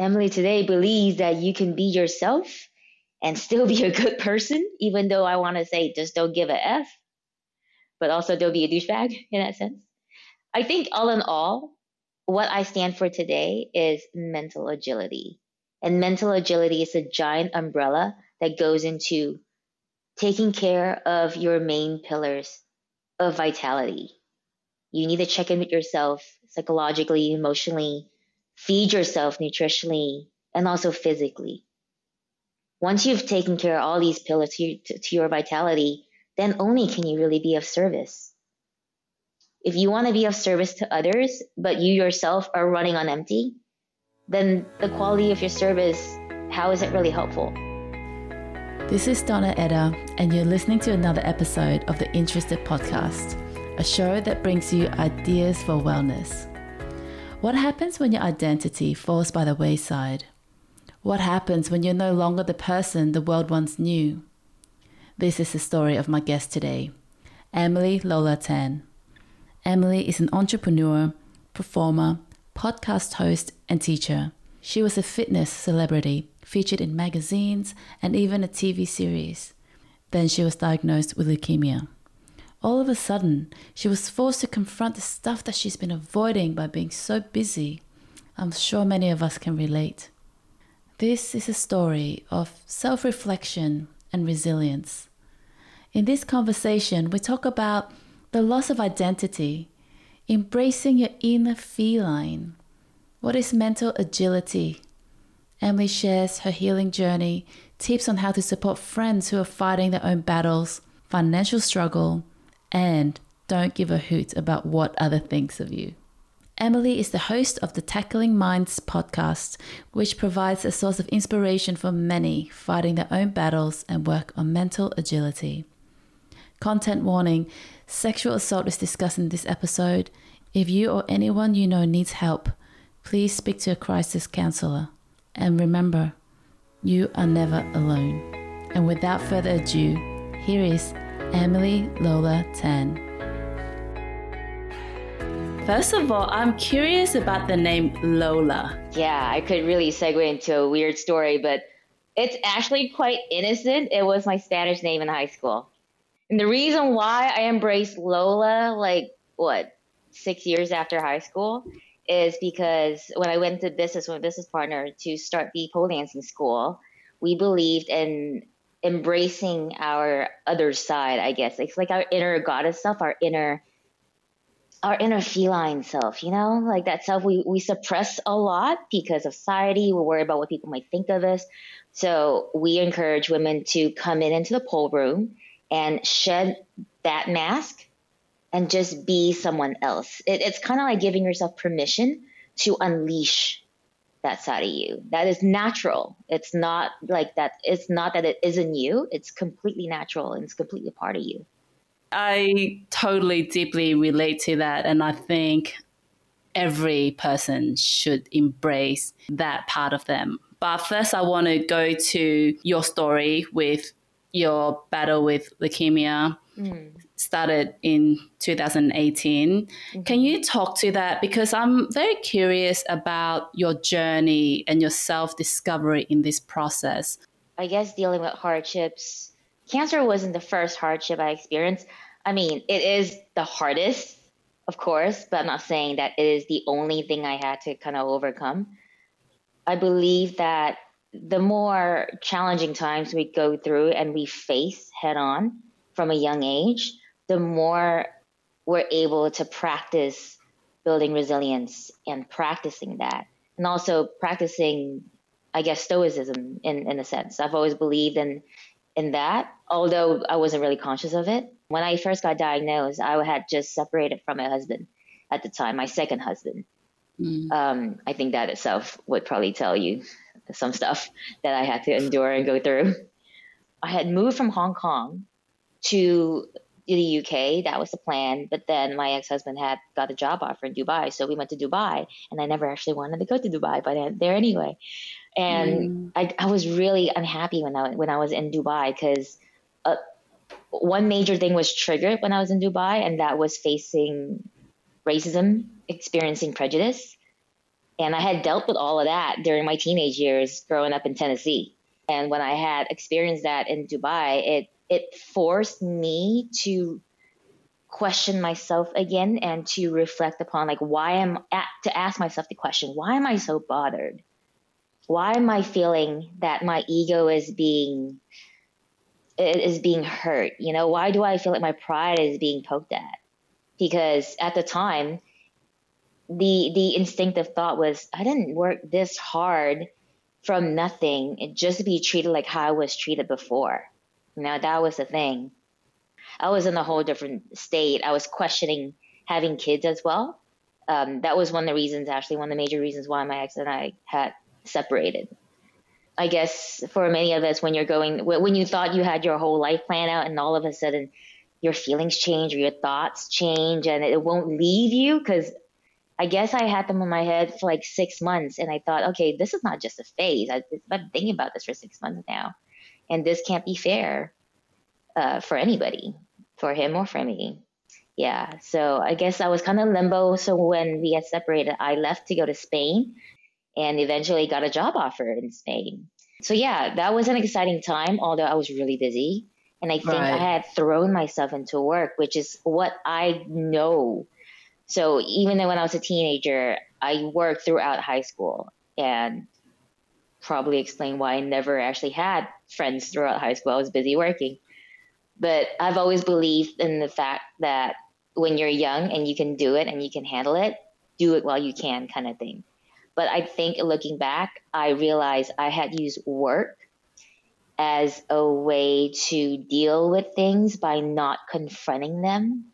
Emily today believes that you can be yourself and still be a good person, even though I want to say just don't give a F, but also don't be a douchebag in that sense. I think all in all, what I stand for today is mental agility. And mental agility is a giant umbrella that goes into taking care of your main pillars of vitality. You need to check in with yourself psychologically, emotionally, feed yourself nutritionally, and also physically. Once you've taken care of all these pillars to, to, to your vitality, then only can you really be of service. If you want to be of service to others, but you yourself are running on empty, then the quality of your service, how is it really helpful? This is Donna Etta, and you're listening to another episode of the Interested Podcast, a show that brings you ideas for wellness. What happens when your identity falls by the wayside? What happens when you're no longer the person the world once knew? This is the story of my guest today, Emily Lola Tan. Emily is an entrepreneur, performer, podcast host, and teacher. She was a fitness celebrity, featured in magazines and even a TV series. Then she was diagnosed with leukemia. All of a sudden, she was forced to confront the stuff that she's been avoiding by being so busy. I'm sure many of us can relate. This is a story of self reflection and resilience. In this conversation, we talk about the loss of identity, embracing your inner feline. What is mental agility? Emily shares her healing journey, tips on how to support friends who are fighting their own battles, financial struggle, and don't give a hoot about what other thinks of you. Emily is the host of the Tackling Minds podcast, which provides a source of inspiration for many fighting their own battles and work on mental agility. Content warning sexual assault is discussed in this episode. If you or anyone you know needs help, please speak to a crisis counselor. And remember, you are never alone. And without further ado, here is Emily Lola Tan. First of all, I'm curious about the name Lola. Yeah, I could really segue into a weird story, but it's actually quite innocent. It was my Spanish name in high school. And the reason why I embraced Lola, like what, six years after high school, is because when I went to business with a business partner to start the pole dancing school, we believed in embracing our other side, I guess. It's like our inner goddess self, our inner our inner feline self, you know, like that self we, we suppress a lot because of society. We're worried about what people might think of us. So we encourage women to come in into the pole room and shed that mask and just be someone else. It, it's kind of like giving yourself permission to unleash that side of you. That is natural. It's not like that. It's not that it isn't you. It's completely natural and it's completely part of you. I totally deeply relate to that. And I think every person should embrace that part of them. But first, I want to go to your story with your battle with leukemia mm. Started in 2018. Mm-hmm. Can you talk to that? Because I'm very curious about your journey and your self discovery in this process. I guess dealing with hardships, cancer wasn't the first hardship I experienced. I mean, it is the hardest, of course, but I'm not saying that it is the only thing I had to kind of overcome. I believe that the more challenging times we go through and we face head on from a young age, the more we're able to practice building resilience and practicing that. And also practicing, I guess, stoicism in, in a sense. I've always believed in in that, although I wasn't really conscious of it. When I first got diagnosed, I had just separated from my husband at the time, my second husband. Mm. Um, I think that itself would probably tell you some stuff that I had to endure and go through. I had moved from Hong Kong to the UK. That was the plan. But then my ex husband had got a job offer in Dubai. So we went to Dubai. And I never actually wanted to go to Dubai, but there anyway. And mm. I, I was really unhappy when I, when I was in Dubai because uh, one major thing was triggered when I was in Dubai, and that was facing racism, experiencing prejudice And I had dealt with all of that during my teenage years growing up in Tennessee. And when I had experienced that in Dubai, it it forced me to question myself again and to reflect upon like why am to ask myself the question why am i so bothered? Why am i feeling that my ego is being is being hurt? You know why do i feel like my pride is being poked at? Because at the time the the instinctive thought was i didn't work this hard from nothing and just be treated like how i was treated before know that was the thing I was in a whole different state. I was questioning having kids as well. Um, that was one of the reasons, actually, one of the major reasons why my ex and I had separated. I guess for many of us, when you're going, when you thought you had your whole life planned out, and all of a sudden your feelings change or your thoughts change, and it won't leave you, because I guess I had them in my head for like six months, and I thought, okay, this is not just a phase. I, have been thinking about this for six months now, and this can't be fair uh, for anybody for him or for me. Yeah, so I guess I was kind of limbo. So when we had separated, I left to go to Spain and eventually got a job offer in Spain. So yeah, that was an exciting time, although I was really busy. And I think right. I had thrown myself into work, which is what I know. So even though when I was a teenager, I worked throughout high school and probably explain why I never actually had friends throughout high school. I was busy working. But I've always believed in the fact that when you're young and you can do it and you can handle it, do it while you can, kind of thing. But I think looking back, I realized I had used work as a way to deal with things by not confronting them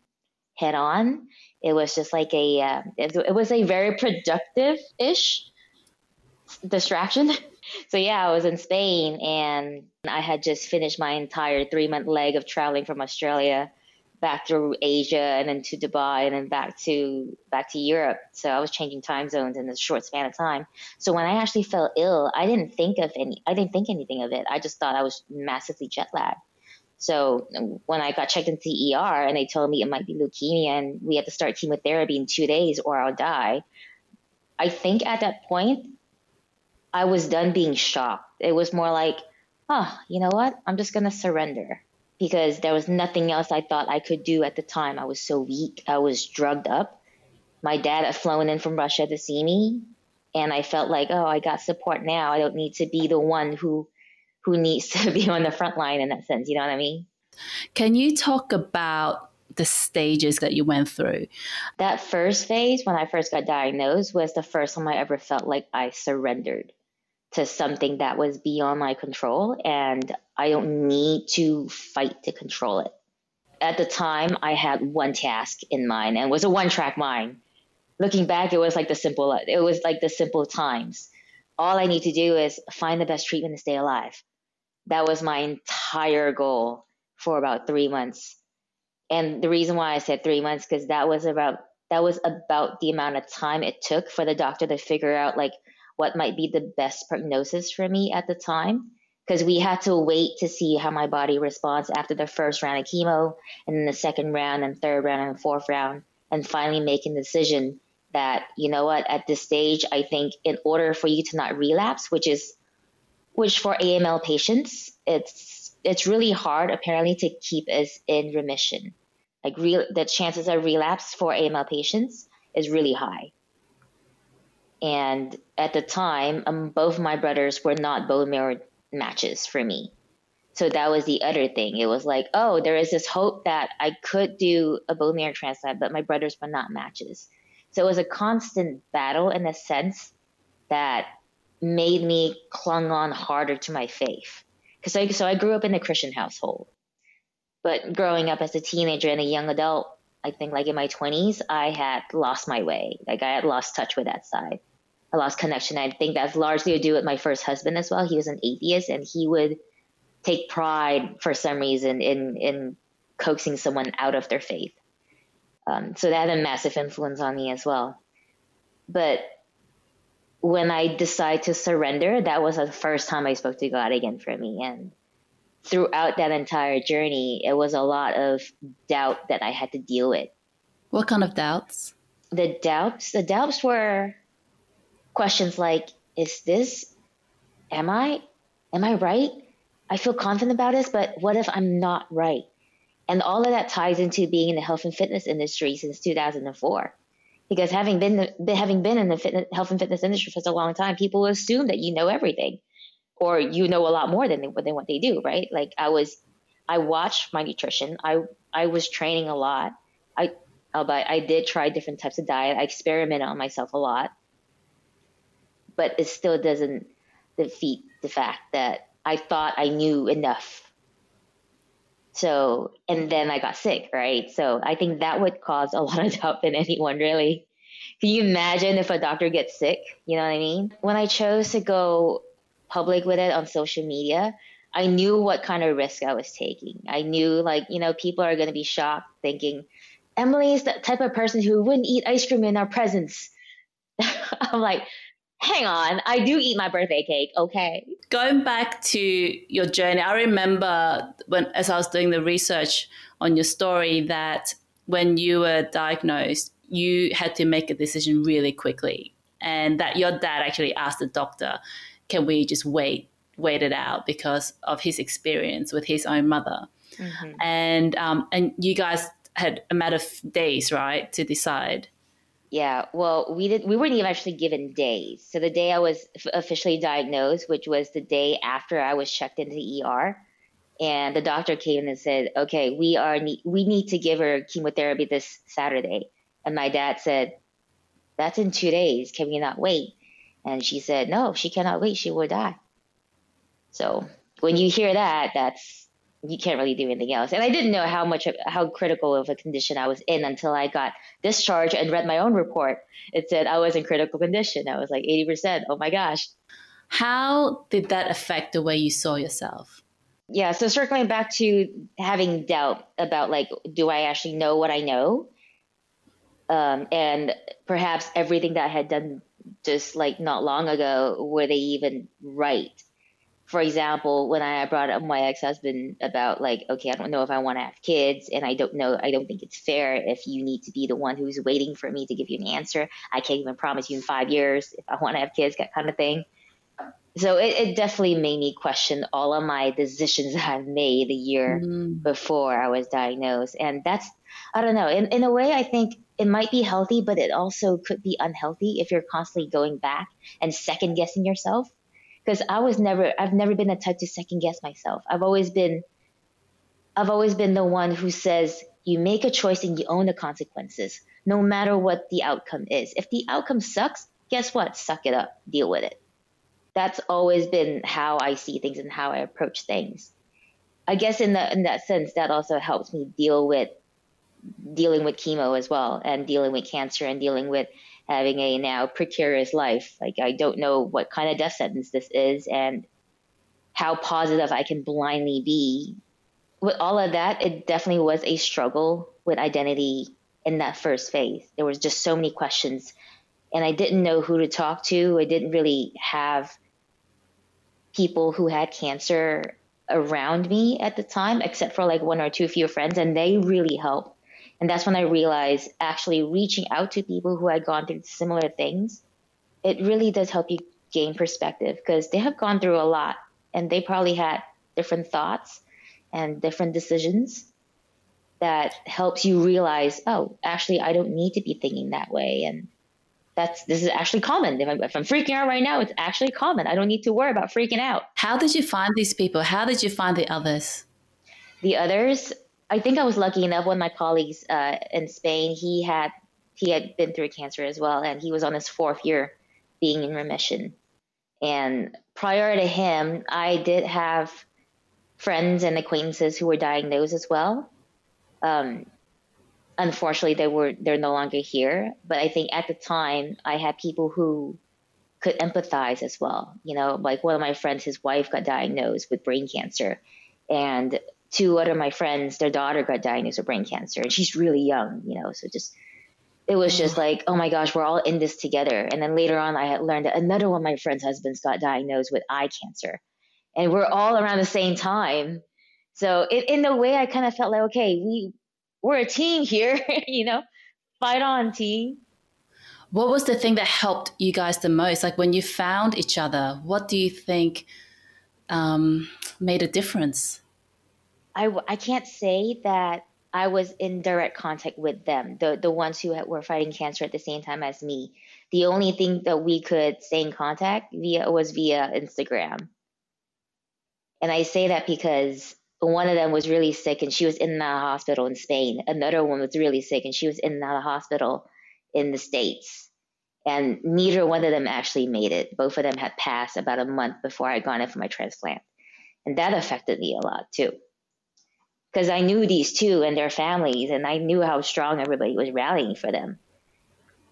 head on. It was just like a, uh, it, it was a very productive ish distraction. so yeah, I was in Spain and I had just finished my entire three month leg of traveling from Australia back through Asia and then to Dubai and then back to back to Europe. So I was changing time zones in a short span of time. So when I actually fell ill, I didn't think of any I didn't think anything of it. I just thought I was massively jet lagged. So when I got checked into ER and they told me it might be leukemia and we had to start chemotherapy in two days or I'll die, I think at that point I was done being shocked. It was more like, oh, you know what? I'm just going to surrender because there was nothing else I thought I could do at the time. I was so weak. I was drugged up. My dad had flown in from Russia to see me. And I felt like, oh, I got support now. I don't need to be the one who who needs to be on the front line in that sense. You know what I mean? Can you talk about the stages that you went through? That first phase, when I first got diagnosed, was the first time I ever felt like I surrendered to something that was beyond my control and I don't need to fight to control it. At the time, I had one task in mind and it was a one track mind. Looking back, it was like the simple, it was like the simple times. All I need to do is find the best treatment to stay alive. That was my entire goal for about three months. And the reason why I said three months, because that was about, that was about the amount of time it took for the doctor to figure out like what might be the best prognosis for me at the time because we had to wait to see how my body responds after the first round of chemo and then the second round and third round and fourth round and finally making the decision that you know what at this stage i think in order for you to not relapse which is which for aml patients it's it's really hard apparently to keep us in remission. Like real the chances of relapse for aml patients is really high and at the time, um, both my brothers were not bone marrow matches for me. So that was the other thing. It was like, oh, there is this hope that I could do a bone marrow transplant, but my brothers were not matches. So it was a constant battle in a sense that made me clung on harder to my faith. Because I, so I grew up in a Christian household, but growing up as a teenager and a young adult, I think like in my 20s, I had lost my way. Like I had lost touch with that side. I lost connection. I think that's largely to do with my first husband as well. He was an atheist and he would take pride for some reason in, in coaxing someone out of their faith. Um, so that had a massive influence on me as well. But when I decided to surrender, that was the first time I spoke to God again for me. And throughout that entire journey, it was a lot of doubt that I had to deal with. What kind of doubts? The doubts, the doubts were questions like, is this, am I, am I right? I feel confident about this, but what if I'm not right? And all of that ties into being in the health and fitness industry since 2004. Because having been the, having been in the fitness, health and fitness industry for so long time, people assume that you know everything, or you know a lot more than than what they do, right? Like I was, I watched my nutrition. I I was training a lot. I uh, but I did try different types of diet. I experimented on myself a lot, but it still doesn't defeat the fact that I thought I knew enough so, and then I got sick, right? So I think that would cause a lot of doubt in anyone, really. Can you imagine if a doctor gets sick? You know what I mean? When I chose to go public with it on social media, I knew what kind of risk I was taking. I knew, like, you know, people are going to be shocked thinking, Emily is the type of person who wouldn't eat ice cream in our presence. I'm like, hang on, I do eat my birthday cake, okay? Going back to your journey, I remember when as I was doing the research on your story that when you were diagnosed, you had to make a decision really quickly. And that your dad actually asked the doctor, can we just wait, wait it out because of his experience with his own mother? Mm-hmm. And um, and you guys had a matter of days, right, to decide. Yeah, well, we did. We weren't even actually given days. So the day I was officially diagnosed, which was the day after I was checked into the ER, and the doctor came and said, "Okay, we are we need to give her chemotherapy this Saturday." And my dad said, "That's in two days. Can we not wait?" And she said, "No, she cannot wait. She will die." So when you hear that, that's you can't really do anything else. And I didn't know how much, how critical of a condition I was in until I got discharged and read my own report. It said I was in critical condition. I was like 80%. Oh my gosh. How did that affect the way you saw yourself? Yeah. So circling back to having doubt about like, do I actually know what I know? Um, and perhaps everything that I had done just like not long ago, were they even right? For example, when I brought up my ex husband about like, okay, I don't know if I want to have kids, and I don't know, I don't think it's fair if you need to be the one who's waiting for me to give you an answer. I can't even promise you in five years if I want to have kids, that kind of thing. So it, it definitely made me question all of my decisions that I've made the year mm-hmm. before I was diagnosed, and that's, I don't know, in in a way, I think it might be healthy, but it also could be unhealthy if you're constantly going back and second guessing yourself because I was never I've never been the type to second guess myself. I've always been I've always been the one who says you make a choice and you own the consequences, no matter what the outcome is. If the outcome sucks, guess what? Suck it up, deal with it. That's always been how I see things and how I approach things. I guess in that in that sense, that also helps me deal with dealing with chemo as well, and dealing with cancer, and dealing with having a now precarious life. Like I don't know what kind of death sentence this is and how positive I can blindly be. With all of that, it definitely was a struggle with identity in that first phase. There was just so many questions and I didn't know who to talk to. I didn't really have people who had cancer around me at the time, except for like one or two few friends, and they really helped and that's when I realized actually reaching out to people who had gone through similar things, it really does help you gain perspective because they have gone through a lot and they probably had different thoughts and different decisions that helps you realize, oh, actually, I don't need to be thinking that way. And that's this is actually common. If I'm, if I'm freaking out right now, it's actually common. I don't need to worry about freaking out. How did you find these people? How did you find the others? The others, I think I was lucky enough. One of my colleagues uh, in Spain, he had he had been through cancer as well, and he was on his fourth year being in remission. And prior to him, I did have friends and acquaintances who were diagnosed as well. Um, unfortunately, they were they're no longer here. But I think at the time, I had people who could empathize as well. You know, like one of my friends, his wife got diagnosed with brain cancer, and two other of my friends, their daughter got diagnosed with brain cancer, and she's really young, you know. So just it was just like, oh my gosh, we're all in this together. And then later on, I had learned that another one of my friends' husbands got diagnosed with eye cancer, and we're all around the same time. So it, in a way, I kind of felt like, okay, we we're a team here, you know, fight on team. What was the thing that helped you guys the most? Like when you found each other, what do you think um, made a difference? I, I can't say that I was in direct contact with them, the, the ones who were fighting cancer at the same time as me. The only thing that we could stay in contact via was via Instagram. And I say that because one of them was really sick and she was in the hospital in Spain. Another one was really sick and she was in the hospital in the States. And neither one of them actually made it. Both of them had passed about a month before I gone in for my transplant. And that affected me a lot too. Because I knew these two and their families, and I knew how strong everybody was rallying for them.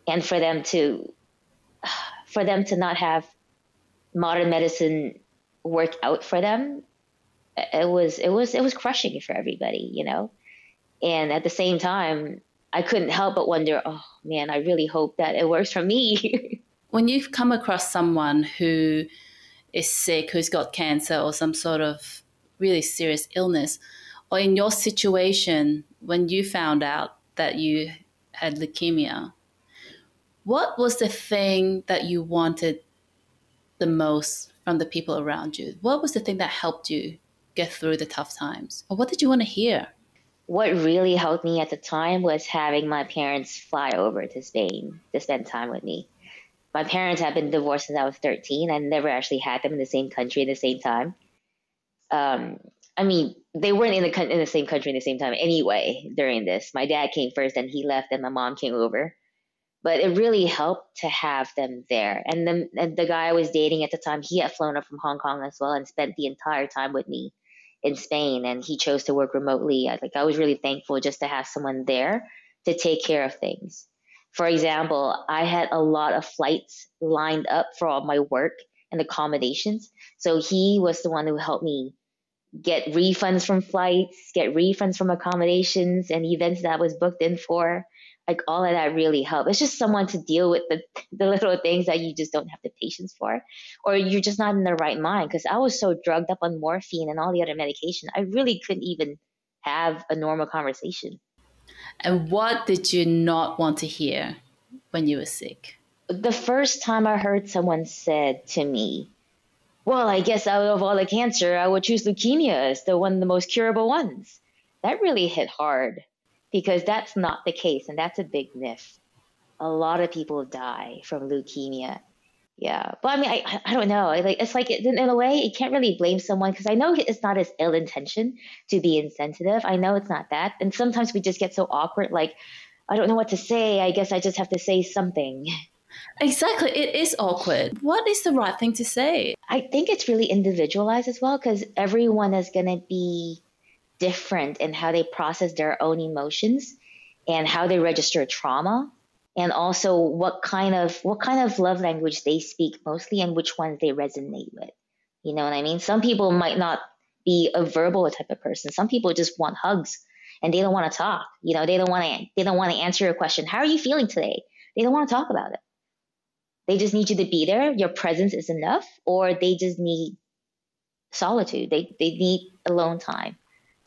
And for them to for them to not have modern medicine work out for them it was it was it was crushing for everybody, you know. And at the same time, I couldn't help but wonder, oh man, I really hope that it works for me. when you've come across someone who is sick, who's got cancer or some sort of really serious illness, or in your situation when you found out that you had leukemia, what was the thing that you wanted the most from the people around you? What was the thing that helped you get through the tough times? Or what did you want to hear? What really helped me at the time was having my parents fly over to Spain to spend time with me. My parents had been divorced since I was 13. I never actually had them in the same country at the same time. Um, I mean, they weren't in the in the same country at the same time anyway. During this, my dad came first, and he left, and my mom came over. But it really helped to have them there. And the and the guy I was dating at the time, he had flown up from Hong Kong as well, and spent the entire time with me in Spain and he chose to work remotely. I like I was really thankful just to have someone there to take care of things. For example, I had a lot of flights lined up for all my work and accommodations. So he was the one who helped me get refunds from flights, get refunds from accommodations and events that I was booked in for like all of that really helped. It's just someone to deal with the, the little things that you just don't have the patience for, or you're just not in the right mind. Because I was so drugged up on morphine and all the other medication, I really couldn't even have a normal conversation. And what did you not want to hear when you were sick? The first time I heard someone said to me, well, I guess out of all the cancer, I would choose leukemia as the one of the most curable ones. That really hit hard because that's not the case, and that's a big myth. A lot of people die from leukemia. Yeah, but I mean, I, I don't know. It's like in, in a way, you can't really blame someone because I know it's not as ill intention to be insensitive. I know it's not that, and sometimes we just get so awkward. Like I don't know what to say. I guess I just have to say something. Exactly. It is awkward. What is the right thing to say? I think it's really individualized as well because everyone is going to be different in how they process their own emotions and how they register trauma and also what kind of what kind of love language they speak mostly and which ones they resonate with you know what i mean some people might not be a verbal type of person some people just want hugs and they don't want to talk you know they don't want to they don't want to answer your question how are you feeling today they don't want to talk about it they just need you to be there your presence is enough or they just need solitude they they need alone time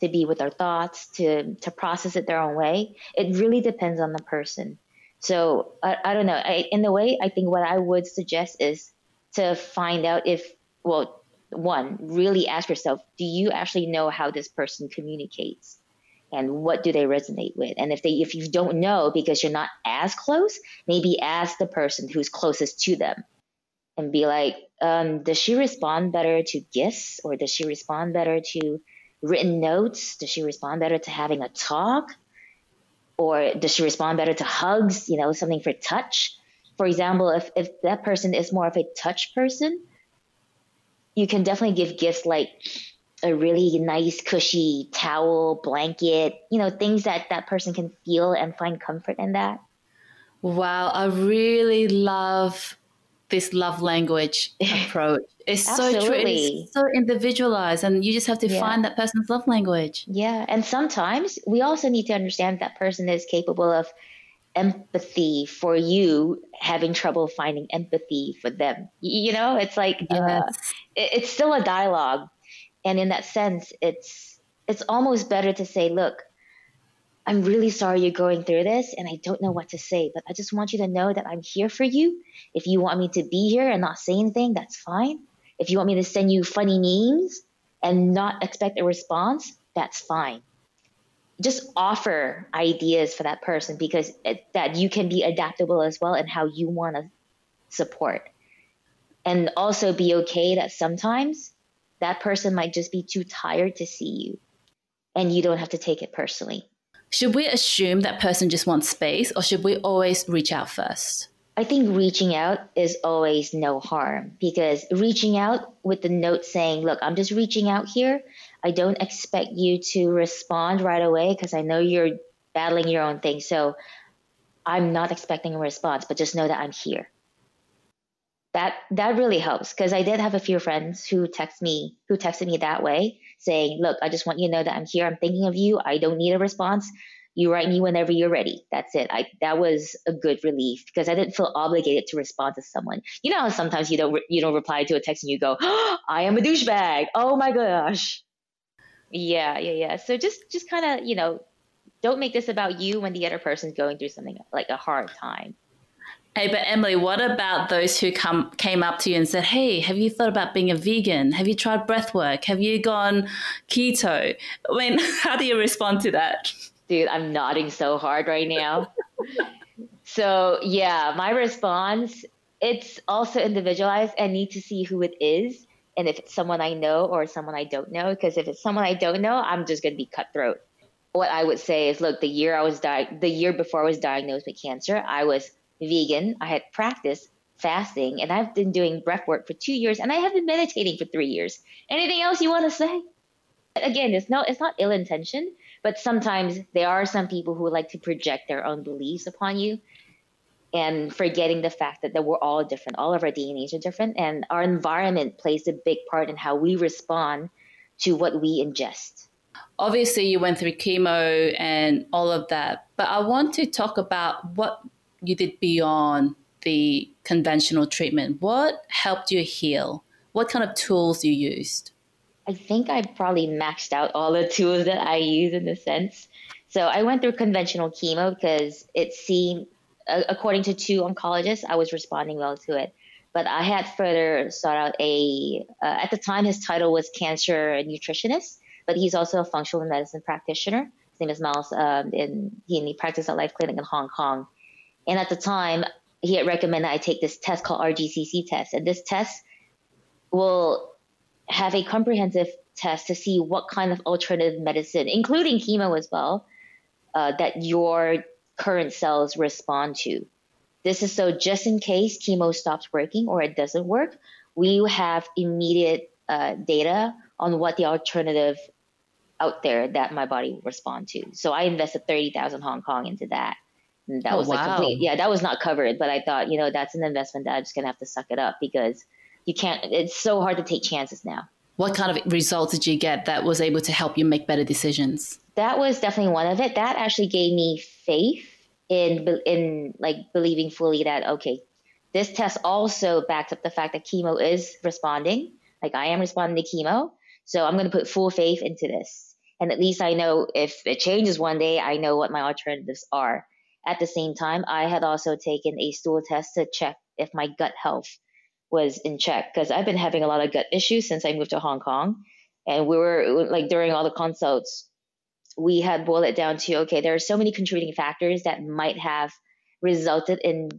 to be with their thoughts, to to process it their own way. It really depends on the person. So I, I don't know. I, in the way, I think what I would suggest is to find out if, well, one, really ask yourself, do you actually know how this person communicates? And what do they resonate with? And if they if you don't know because you're not as close, maybe ask the person who's closest to them and be like, um, does she respond better to gifts or does she respond better to written notes? Does she respond better to having a talk? Or does she respond better to hugs, you know, something for touch? For example, if, if that person is more of a touch person, you can definitely give gifts like a really nice, cushy towel, blanket, you know, things that that person can feel and find comfort in that. Wow, I really love this love language approach. It's so true. It's so individualized, and you just have to yeah. find that person's love language. Yeah, and sometimes we also need to understand that person is capable of empathy for you having trouble finding empathy for them. You know, it's like uh, yes. uh, it's still a dialogue, and in that sense, it's it's almost better to say, look. I'm really sorry you're going through this and I don't know what to say, but I just want you to know that I'm here for you. If you want me to be here and not say anything, that's fine. If you want me to send you funny memes and not expect a response, that's fine. Just offer ideas for that person because it, that you can be adaptable as well and how you want to support. And also be okay that sometimes that person might just be too tired to see you and you don't have to take it personally. Should we assume that person just wants space or should we always reach out first? I think reaching out is always no harm because reaching out with the note saying, Look, I'm just reaching out here. I don't expect you to respond right away because I know you're battling your own thing. So I'm not expecting a response, but just know that I'm here. That that really helps because I did have a few friends who text me who texted me that way saying, Look, I just want you to know that I'm here. I'm thinking of you. I don't need a response. You write me whenever you're ready. That's it. I, that was a good relief because I didn't feel obligated to respond to someone. You know sometimes you don't re- you don't reply to a text and you go, oh, "I am a douchebag." Oh my gosh. Yeah, yeah, yeah. So just just kind of you know, don't make this about you when the other person's going through something like a hard time. Hey, but Emily, what about those who come came up to you and said, "Hey, have you thought about being a vegan? Have you tried breath work? Have you gone keto?" I mean, how do you respond to that? Dude, I'm nodding so hard right now. so, yeah, my response it's also individualized and need to see who it is and if it's someone I know or someone I don't know because if it's someone I don't know, I'm just going to be cutthroat. What I would say is, look, the year I was di- the year before I was diagnosed with cancer, I was vegan. I had practiced fasting and I've been doing breath work for two years and I have been meditating for three years. Anything else you want to say? Again, it's no, it's not ill intention, but sometimes there are some people who like to project their own beliefs upon you and forgetting the fact that, that we're all different. All of our DNAs are different and our environment plays a big part in how we respond to what we ingest. Obviously, you went through chemo and all of that, but I want to talk about what you did beyond the conventional treatment? What helped you heal? What kind of tools you used? I think I probably maxed out all the tools that I use in a sense. So I went through conventional chemo because it seemed, according to two oncologists, I was responding well to it. But I had further sought out a, uh, at the time, his title was cancer nutritionist, but he's also a functional medicine practitioner. His name is Miles, um, and he, and he practiced at Life Clinic in Hong Kong. And at the time, he had recommended I take this test called RGCC test. And this test will have a comprehensive test to see what kind of alternative medicine, including chemo as well, uh, that your current cells respond to. This is so just in case chemo stops working or it doesn't work, we have immediate uh, data on what the alternative out there that my body will respond to. So I invested 30,000 Hong Kong into that. That oh, was wow. like complete, yeah, that was not covered. But I thought, you know, that's an investment that I'm just gonna have to suck it up because you can't. It's so hard to take chances now. What kind of results did you get that was able to help you make better decisions? That was definitely one of it. That actually gave me faith in in like believing fully that okay, this test also backed up the fact that chemo is responding. Like I am responding to chemo, so I'm going to put full faith into this. And at least I know if it changes one day, I know what my alternatives are. At the same time, I had also taken a stool test to check if my gut health was in check because I've been having a lot of gut issues since I moved to Hong Kong. And we were like during all the consults, we had boiled it down to okay, there are so many contributing factors that might have resulted in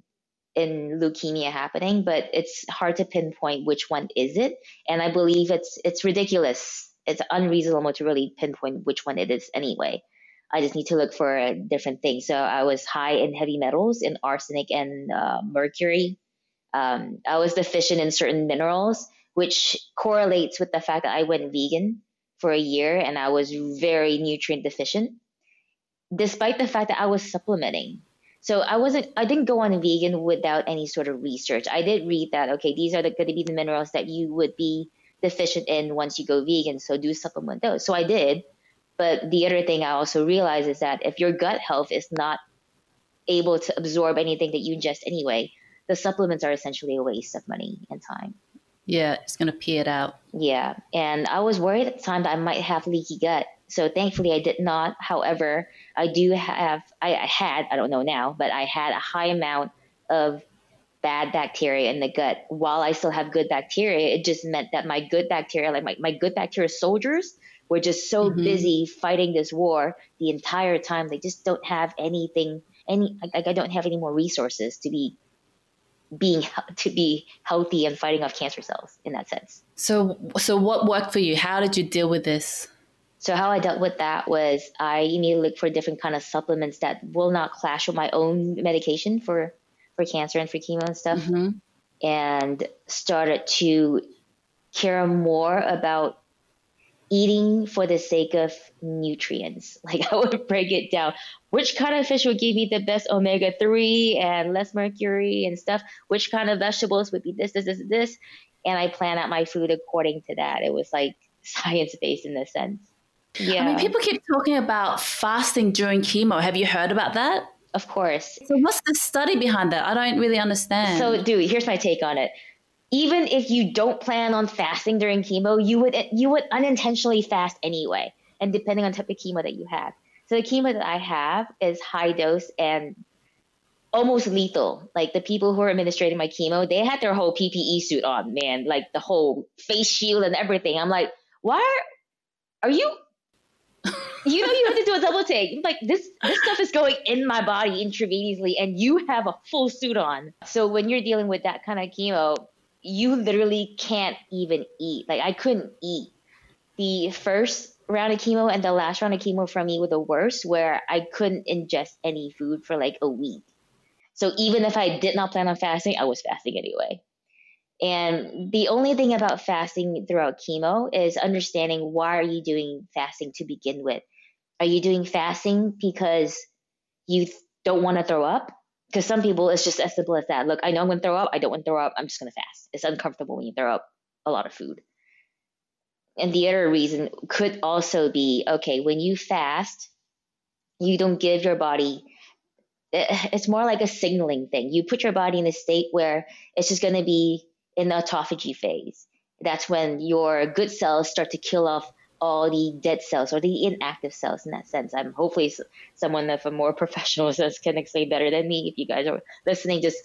in leukemia happening, but it's hard to pinpoint which one is it. And I believe it's it's ridiculous. It's unreasonable to really pinpoint which one it is anyway. I just need to look for different things. So I was high in heavy metals, in arsenic and uh, mercury. Um, I was deficient in certain minerals, which correlates with the fact that I went vegan for a year and I was very nutrient deficient, despite the fact that I was supplementing. So I wasn't, I didn't go on vegan without any sort of research. I did read that, okay, these are the, going to be the minerals that you would be deficient in once you go vegan. So do supplement those. So I did. But the other thing I also realize is that if your gut health is not able to absorb anything that you ingest anyway, the supplements are essentially a waste of money and time. Yeah, it's going to pee it out. Yeah. And I was worried at the time that I might have leaky gut. So thankfully, I did not. However, I do have, I, I had, I don't know now, but I had a high amount of bad bacteria in the gut. While I still have good bacteria, it just meant that my good bacteria, like my, my good bacteria soldiers, were just so mm-hmm. busy fighting this war the entire time. They just don't have anything, any, like I don't have any more resources to be being to be healthy and fighting off cancer cells in that sense. So so what worked for you? How did you deal with this? So how I dealt with that was I immediately looked for different kind of supplements that will not clash with my own medication for for cancer and for chemo and stuff, mm-hmm. and started to care more about eating for the sake of nutrients. Like I would break it down. Which kind of fish would give me the best omega 3 and less mercury and stuff? Which kind of vegetables would be this, this, this, this? And I plan out my food according to that. It was like science based in a sense. Yeah. I mean, people keep talking about fasting during chemo. Have you heard about that? Of course. So, what's the study behind that? I don't really understand. So, dude, here's my take on it even if you don't plan on fasting during chemo, you would you would unintentionally fast anyway, and depending on type of chemo that you have. So the chemo that I have is high dose and almost lethal. Like the people who are administering my chemo, they had their whole PPE suit on, man, like the whole face shield and everything. I'm like, why are, are you? you know, you have to do a double take. Like this, this stuff is going in my body intravenously, and you have a full suit on. So when you're dealing with that kind of chemo, you literally can't even eat. Like I couldn't eat. The first round of chemo and the last round of chemo for me were the worst, where I couldn't ingest any food for like a week. So even if I did not plan on fasting, I was fasting anyway. And the only thing about fasting throughout chemo is understanding why are you doing fasting to begin with? Are you doing fasting because you don't want to throw up? Because some people it's just as simple as that. Look, I know I'm gonna throw up. I don't want to throw up. I'm just gonna fast. It's uncomfortable when you throw up a lot of food. And the other reason could also be okay when you fast, you don't give your body. Eh, it's more like a signaling thing. You put your body in a state where it's just gonna be in the autophagy phase. That's when your good cells start to kill off all the dead cells or the inactive cells in that sense. I'm hopefully someone of a more professional sense can explain better than me. If you guys are listening, just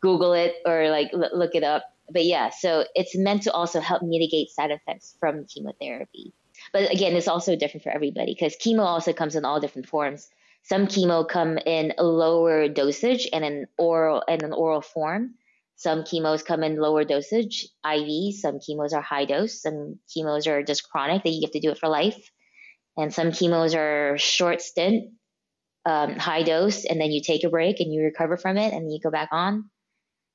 Google it or like look it up. But yeah, so it's meant to also help mitigate side effects from chemotherapy. But again, it's also different for everybody because chemo also comes in all different forms. Some chemo come in a lower dosage and an oral and an oral form. Some chemos come in lower dosage, IV. Some chemos are high dose. Some chemos are just chronic that you have to do it for life. And some chemos are short stint, um, high dose, and then you take a break and you recover from it and you go back on.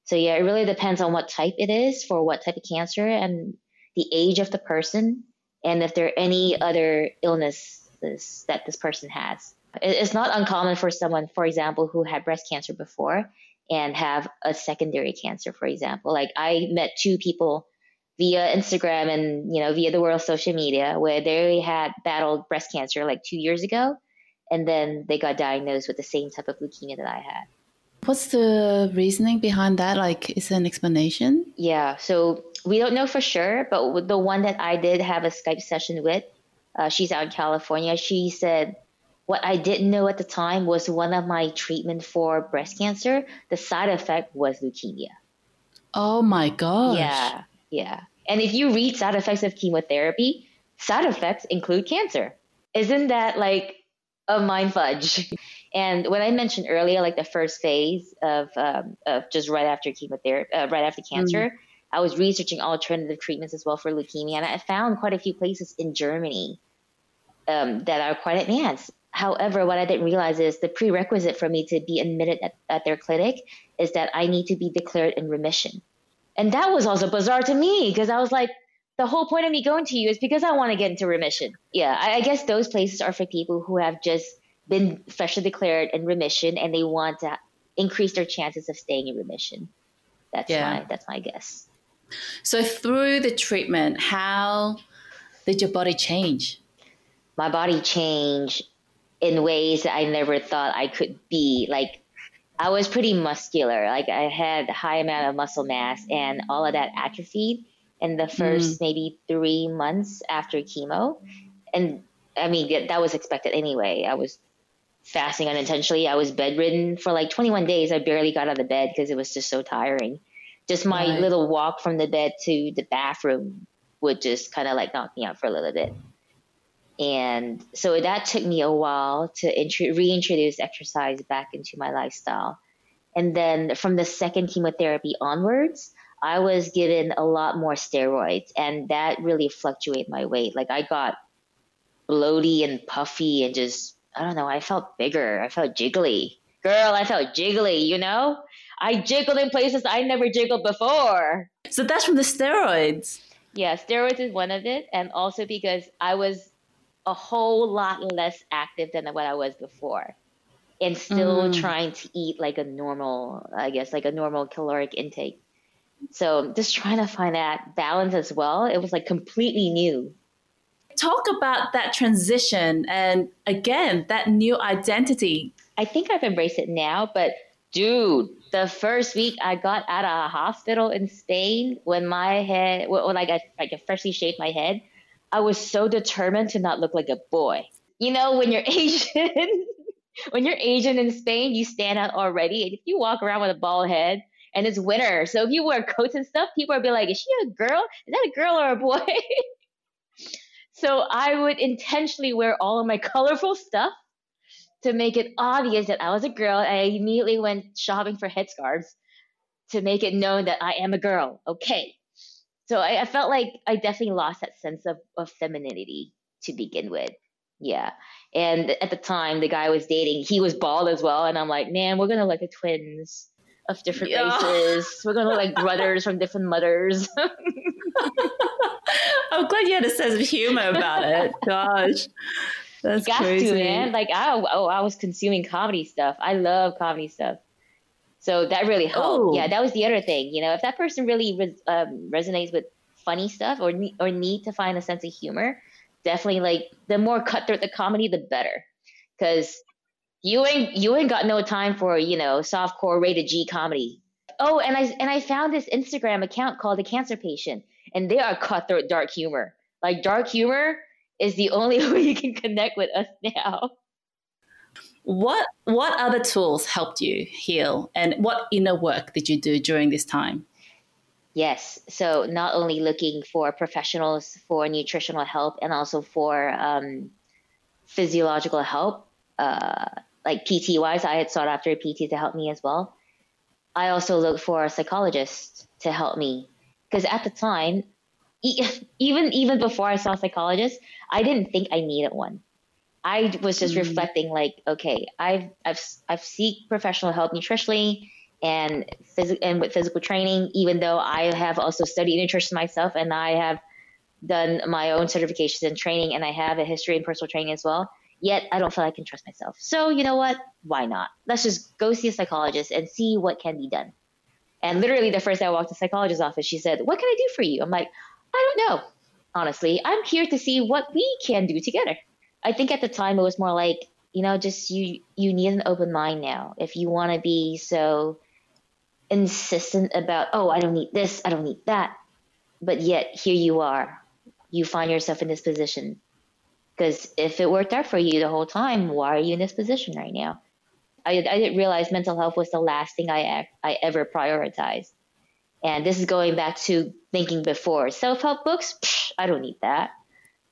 So yeah, it really depends on what type it is for what type of cancer and the age of the person and if there are any other illnesses that this person has. It's not uncommon for someone, for example, who had breast cancer before and have a secondary cancer, for example. Like I met two people via Instagram and you know via the world social media where they had battled breast cancer like two years ago, and then they got diagnosed with the same type of leukemia that I had. What's the reasoning behind that? Like, is there an explanation? Yeah, so we don't know for sure, but the one that I did have a Skype session with, uh, she's out in California. She said what I didn't know at the time was one of my treatment for breast cancer, the side effect was leukemia. Oh my gosh. Yeah, yeah. And if you read side effects of chemotherapy, side effects include cancer. Isn't that like a mind fudge? And when I mentioned earlier, like the first phase of, um, of just right after chemotherapy, uh, right after cancer, mm. I was researching alternative treatments as well for leukemia, and I found quite a few places in Germany um, that are quite advanced. However, what I didn't realize is the prerequisite for me to be admitted at, at their clinic is that I need to be declared in remission. And that was also bizarre to me because I was like, the whole point of me going to you is because I want to get into remission. Yeah, I, I guess those places are for people who have just been freshly declared in remission and they want to increase their chances of staying in remission. That's yeah. my that's my guess. So through the treatment, how did your body change? My body changed in ways that I never thought I could be. Like I was pretty muscular. Like I had a high amount of muscle mass and all of that atrophied in the first mm. maybe three months after chemo. And I mean, that was expected anyway. I was fasting unintentionally. I was bedridden for like 21 days. I barely got out of the bed because it was just so tiring. Just my right. little walk from the bed to the bathroom would just kind of like knock me out for a little bit. And so that took me a while to intro- reintroduce exercise back into my lifestyle. And then from the second chemotherapy onwards, I was given a lot more steroids, and that really fluctuated my weight. Like I got bloaty and puffy, and just I don't know. I felt bigger. I felt jiggly. Girl, I felt jiggly. You know, I jiggled in places I never jiggled before. So that's from the steroids. Yeah, steroids is one of it, and also because I was a whole lot less active than what I was before and still mm. trying to eat like a normal, I guess, like a normal caloric intake. So just trying to find that balance as well. It was like completely new. Talk about that transition and again, that new identity. I think I've embraced it now, but dude, the first week I got out of a hospital in Spain when my head, when like I, like I freshly shaved my head, I was so determined to not look like a boy. You know, when you're Asian, when you're Asian in Spain, you stand out already. And if you walk around with a bald head and it's winter, so if you wear coats and stuff, people will be like, "Is she a girl? Is that a girl or a boy?" so I would intentionally wear all of my colorful stuff to make it obvious that I was a girl. I immediately went shopping for headscarves to make it known that I am a girl. Okay. So I, I felt like I definitely lost that sense of, of femininity to begin with. Yeah. And at the time, the guy I was dating, he was bald as well. And I'm like, man, we're going to look like twins of different yeah. races. We're going to look like brothers from different mothers. I'm glad you had a sense of humor about it. Gosh. That's got crazy. to, man. Like, I, oh, I was consuming comedy stuff. I love comedy stuff. So that really helped. Ooh. Yeah, that was the other thing. You know, if that person really res- um, resonates with funny stuff or ne- or need to find a sense of humor, definitely like the more cutthroat the comedy, the better. Because you ain't you ain't got no time for you know soft core rated G comedy. Oh, and I and I found this Instagram account called the Cancer Patient, and they are cutthroat dark humor. Like dark humor is the only way you can connect with us now. What what other tools helped you heal, and what inner work did you do during this time? Yes. So not only looking for professionals for nutritional help and also for um, physiological help, uh, like PT wise, I had sought after a PT to help me as well. I also looked for a psychologist to help me because at the time, even even before I saw a psychologist, I didn't think I needed one. I was just mm. reflecting like, okay, I've I've I've seek professional help nutritionally and phys- and with physical training, even though I have also studied nutrition myself and I have done my own certifications and training and I have a history in personal training as well. Yet I don't feel I can trust myself. So you know what? Why not? Let's just go see a psychologist and see what can be done. And literally the first day I walked to the psychologist's office, she said, What can I do for you? I'm like, I don't know. Honestly, I'm here to see what we can do together. I think at the time it was more like, you know, just you you need an open mind now. If you want to be so insistent about, oh, I don't need this, I don't need that. But yet here you are. You find yourself in this position. Because if it worked out for you the whole time, why are you in this position right now? I, I didn't realize mental health was the last thing I, I ever prioritized. And this is going back to thinking before self help books, psh, I don't need that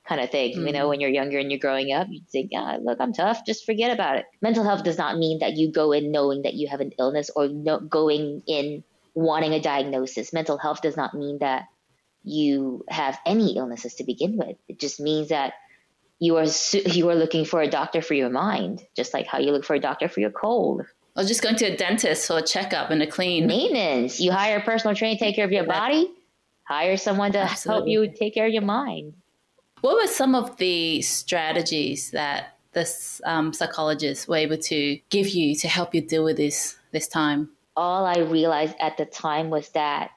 kind of thing. Mm-hmm. You know, mm. when you're younger and you're growing up, you think, yeah, look, I'm tough. Just forget about it. Mental health does not mean that you go in knowing that you have an illness or no, going in wanting a diagnosis. Mental health does not mean that you have any illnesses to begin with. It just means that you are you are looking for a doctor for your mind, just like how you look for a doctor for your cold. Or just going to a dentist for a checkup and a clean. Maintenance. You hire a personal trainer to take care of your body. Hire someone to Absolutely. help you take care of your mind. What were some of the strategies that this um, psychologist were able to give you to help you deal with this this time? All I realized at the time was that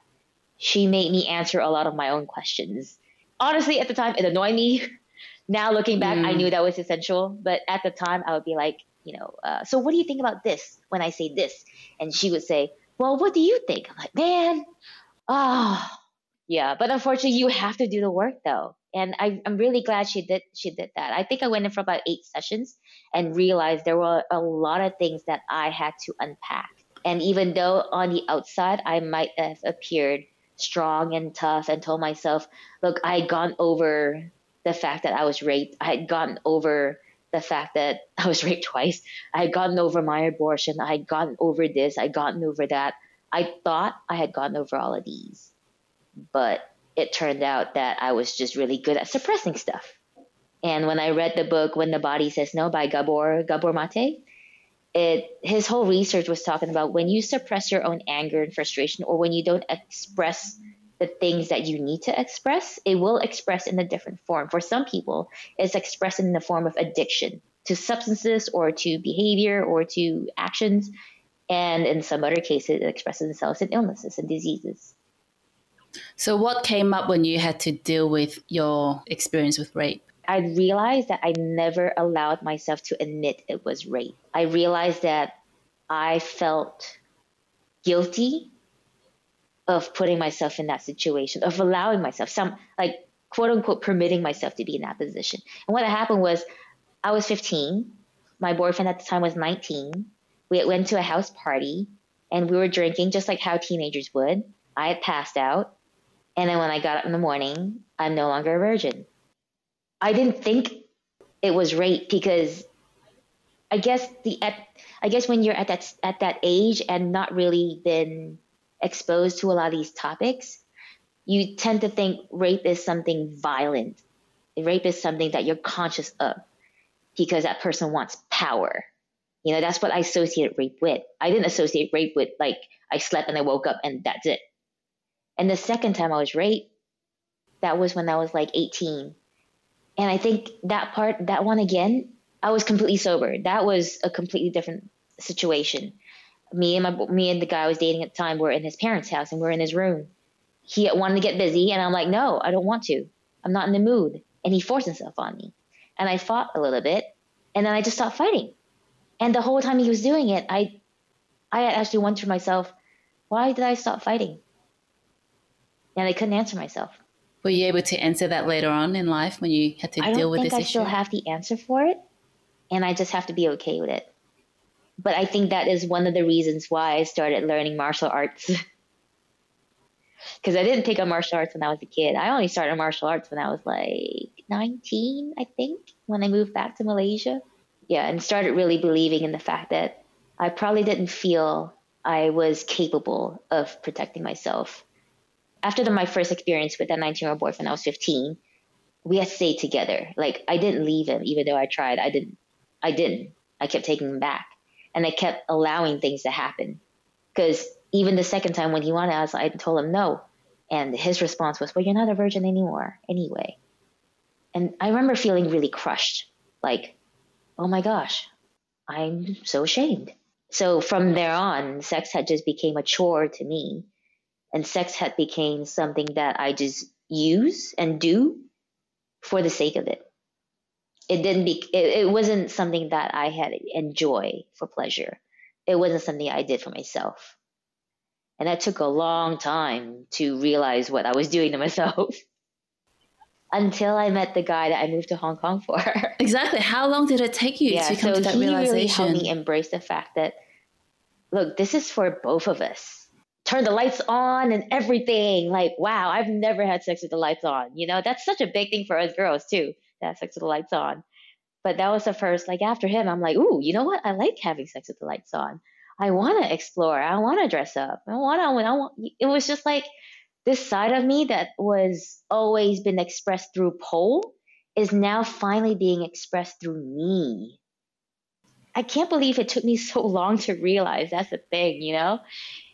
she made me answer a lot of my own questions. Honestly, at the time, it annoyed me. now looking back, mm. I knew that was essential, but at the time, I would be like, you know, uh, so what do you think about this when I say this? And she would say, well, what do you think? I'm like, man, oh. yeah. But unfortunately, you have to do the work though And I, I'm really glad she did she did that. I think I went in for about eight sessions and realized there were a lot of things that I had to unpack. And even though on the outside I might have appeared strong and tough and told myself, look, I had gone over the fact that I was raped. I had gotten over the fact that I was raped twice. I had gotten over my abortion. I had gotten over this. I had gotten over that. I thought I had gotten over all of these. But it turned out that I was just really good at suppressing stuff. And when I read the book When the Body Says No by Gabor Gabor Mate, it his whole research was talking about when you suppress your own anger and frustration or when you don't express the things that you need to express, it will express in a different form. For some people, it's expressed in the form of addiction to substances or to behavior or to actions. And in some other cases, it expresses itself in illnesses and diseases. So, what came up when you had to deal with your experience with rape? I realized that I never allowed myself to admit it was rape. I realized that I felt guilty of putting myself in that situation, of allowing myself some like quote unquote permitting myself to be in that position. And what happened was I was 15. My boyfriend at the time was 19. We went to a house party and we were drinking just like how teenagers would. I had passed out. And then when I got up in the morning, I'm no longer a virgin. I didn't think it was rape because I guess the I guess when you're at that at that age and not really been exposed to a lot of these topics, you tend to think rape is something violent. Rape is something that you're conscious of because that person wants power. You know, that's what I associate rape with. I didn't associate rape with like I slept and I woke up and that's it. And the second time I was raped, that was when I was like 18 and I think that part, that one again, I was completely sober. That was a completely different situation. Me and my me and the guy I was dating at the time were in his parents' house and we're in his room. He wanted to get busy, and I'm like, no, I don't want to. I'm not in the mood. And he forced himself on me, and I fought a little bit, and then I just stopped fighting. And the whole time he was doing it, I, I actually wondered to myself, why did I stop fighting? And I couldn't answer myself. Were you able to answer that later on in life when you had to deal with this I issue? I still have the answer for it, and I just have to be okay with it. But I think that is one of the reasons why I started learning martial arts. Because I didn't take up martial arts when I was a kid. I only started martial arts when I was like 19, I think, when I moved back to Malaysia. Yeah, and started really believing in the fact that I probably didn't feel I was capable of protecting myself after the, my first experience with that 19 year old boyfriend, I was 15. We had stayed together. Like I didn't leave him, even though I tried. I didn't. I didn't. I kept taking him back, and I kept allowing things to happen. Because even the second time when he wanted, was, I told him no, and his response was, "Well, you're not a virgin anymore, anyway." And I remember feeling really crushed, like, "Oh my gosh, I'm so ashamed." So from there on, sex had just became a chore to me and sex had became something that I just use and do for the sake of it. It didn't be it, it wasn't something that I had enjoy for pleasure. It wasn't something I did for myself. And that took a long time to realize what I was doing to myself. Until I met the guy that I moved to Hong Kong for. Exactly. How long did it take you yeah, to come so to that he realization? Really helped me embrace the fact that, look, this is for both of us turn the lights on and everything. Like, wow, I've never had sex with the lights on. You know, that's such a big thing for us girls too, to have sex with the lights on. But that was the first, like after him, I'm like, ooh, you know what? I like having sex with the lights on. I want to explore. I want to dress up. I want to, I want, it was just like this side of me that was always been expressed through pole is now finally being expressed through me. I can't believe it took me so long to realize that's the thing, you know?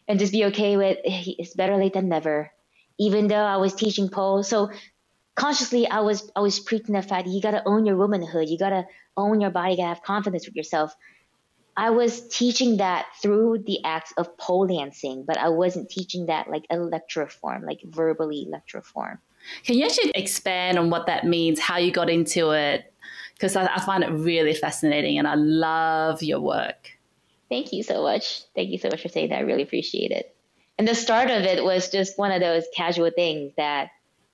And just be okay with it's better late than never. Even though I was teaching pole, so consciously I was I was preaching the fact that you gotta own your womanhood, you gotta own your body, you gotta have confidence with yourself. I was teaching that through the acts of pole dancing, but I wasn't teaching that like electroform, like verbally electroform. Can you actually expand on what that means, how you got into it? Because I, I find it really fascinating and I love your work. Thank you so much. Thank you so much for saying that. I really appreciate it. And the start of it was just one of those casual things that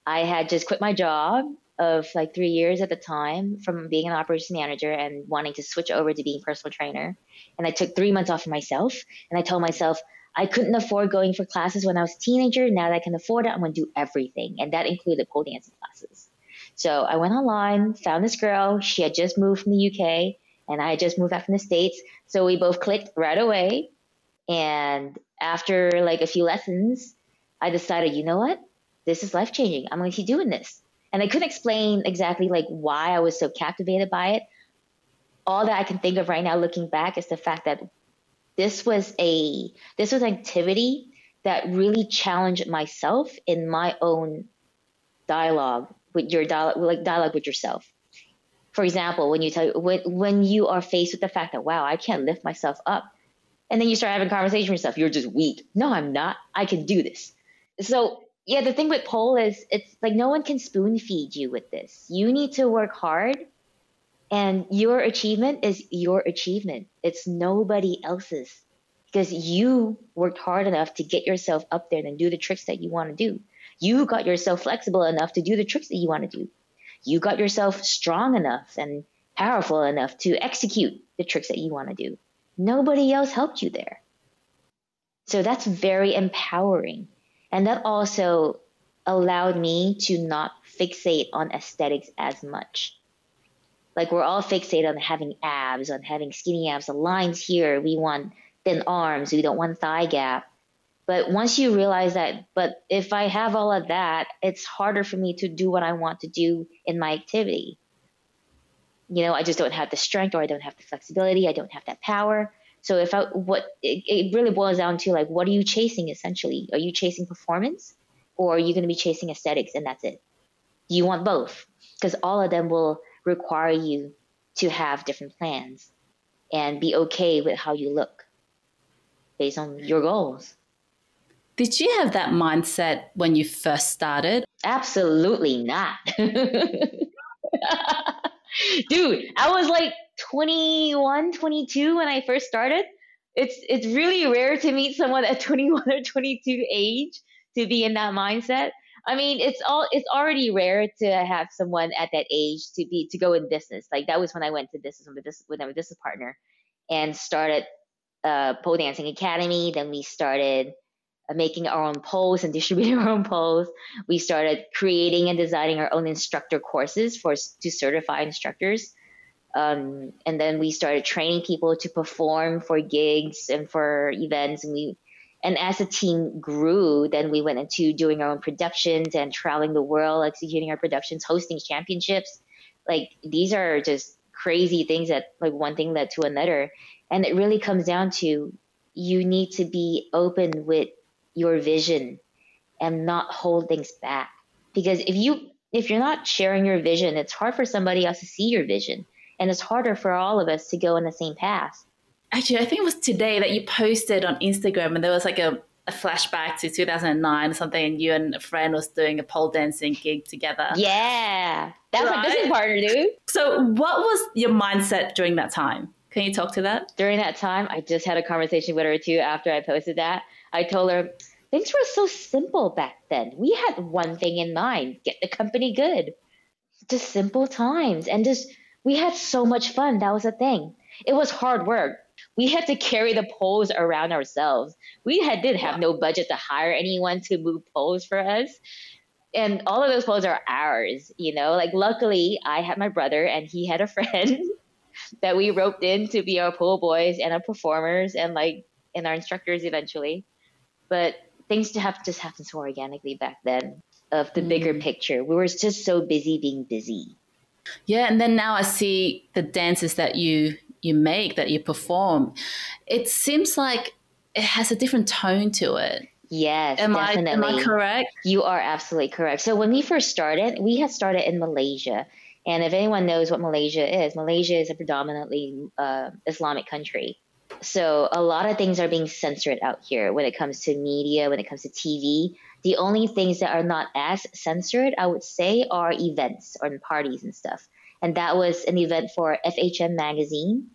I had just quit my job of like three years at the time from being an operations manager and wanting to switch over to being personal trainer. And I took three months off for myself. And I told myself I couldn't afford going for classes when I was a teenager. Now that I can afford it, I'm going to do everything. And that included pole dancing classes. So I went online, found this girl. She had just moved from the UK and I just moved back from the States. So we both clicked right away. And after like a few lessons, I decided, you know what? This is life changing. I'm going to keep doing this. And I couldn't explain exactly like why I was so captivated by it. All that I can think of right now looking back is the fact that this was a this was an activity that really challenged myself in my own dialogue with your dialogue like dialogue with yourself for example when you tell when, when you are faced with the fact that wow i can't lift myself up and then you start having conversation with yourself you're just weak no i'm not i can do this so yeah the thing with pole is it's like no one can spoon feed you with this you need to work hard and your achievement is your achievement. It's nobody else's because you worked hard enough to get yourself up there and do the tricks that you want to do. You got yourself flexible enough to do the tricks that you want to do. You got yourself strong enough and powerful enough to execute the tricks that you want to do. Nobody else helped you there. So that's very empowering. And that also allowed me to not fixate on aesthetics as much like we're all fixated on having abs, on having skinny abs, the lines here. We want thin arms. We don't want thigh gap. But once you realize that, but if I have all of that, it's harder for me to do what I want to do in my activity. You know, I just don't have the strength or I don't have the flexibility. I don't have that power. So if I, what, it, it really boils down to like, what are you chasing essentially? Are you chasing performance or are you going to be chasing aesthetics and that's it? You want both because all of them will require you to have different plans and be okay with how you look based on your goals. Did you have that mindset when you first started? Absolutely not. Dude, I was like 21, 22 when I first started. It's it's really rare to meet someone at 21 or 22 age to be in that mindset. I mean, it's all it's already rare to have someone at that age to be to go in business. Like that was when I went to business with this with my business partner and started uh, pole dancing academy. Then we started making our own poles and distributing our own poles. We started creating and designing our own instructor courses for to certify instructors. Um, and then we started training people to perform for gigs and for events. And we and as the team grew, then we went into doing our own productions and traveling the world, executing our productions, hosting championships. Like these are just crazy things that like one thing led to another. And it really comes down to you need to be open with your vision and not hold things back. Because if you if you're not sharing your vision, it's hard for somebody else to see your vision. And it's harder for all of us to go in the same path actually, I think it was today that you posted on Instagram, and there was like a, a flashback to 2009 or something, and you and a friend was doing a pole dancing gig together. Yeah, that was right? my business partner, dude. So, what was your mindset during that time? Can you talk to that? During that time, I just had a conversation with her too after I posted that. I told her things were so simple back then. We had one thing in mind get the company good. Just simple times. And just, we had so much fun. That was a thing. It was hard work we had to carry the poles around ourselves. We had did have no budget to hire anyone to move poles for us. And all of those poles are ours, you know. Like luckily I had my brother and he had a friend that we roped in to be our pole boys and our performers and like and our instructors eventually. But things to have just happened so organically back then of the mm. bigger picture. We were just so busy being busy. Yeah, and then now I see the dances that you you make, that you perform, it seems like it has a different tone to it. Yes, am definitely. I, am I correct? You are absolutely correct. So when we first started, we had started in Malaysia. And if anyone knows what Malaysia is, Malaysia is a predominantly uh, Islamic country. So a lot of things are being censored out here when it comes to media, when it comes to TV. The only things that are not as censored, I would say, are events or parties and stuff. And that was an event for FHM magazine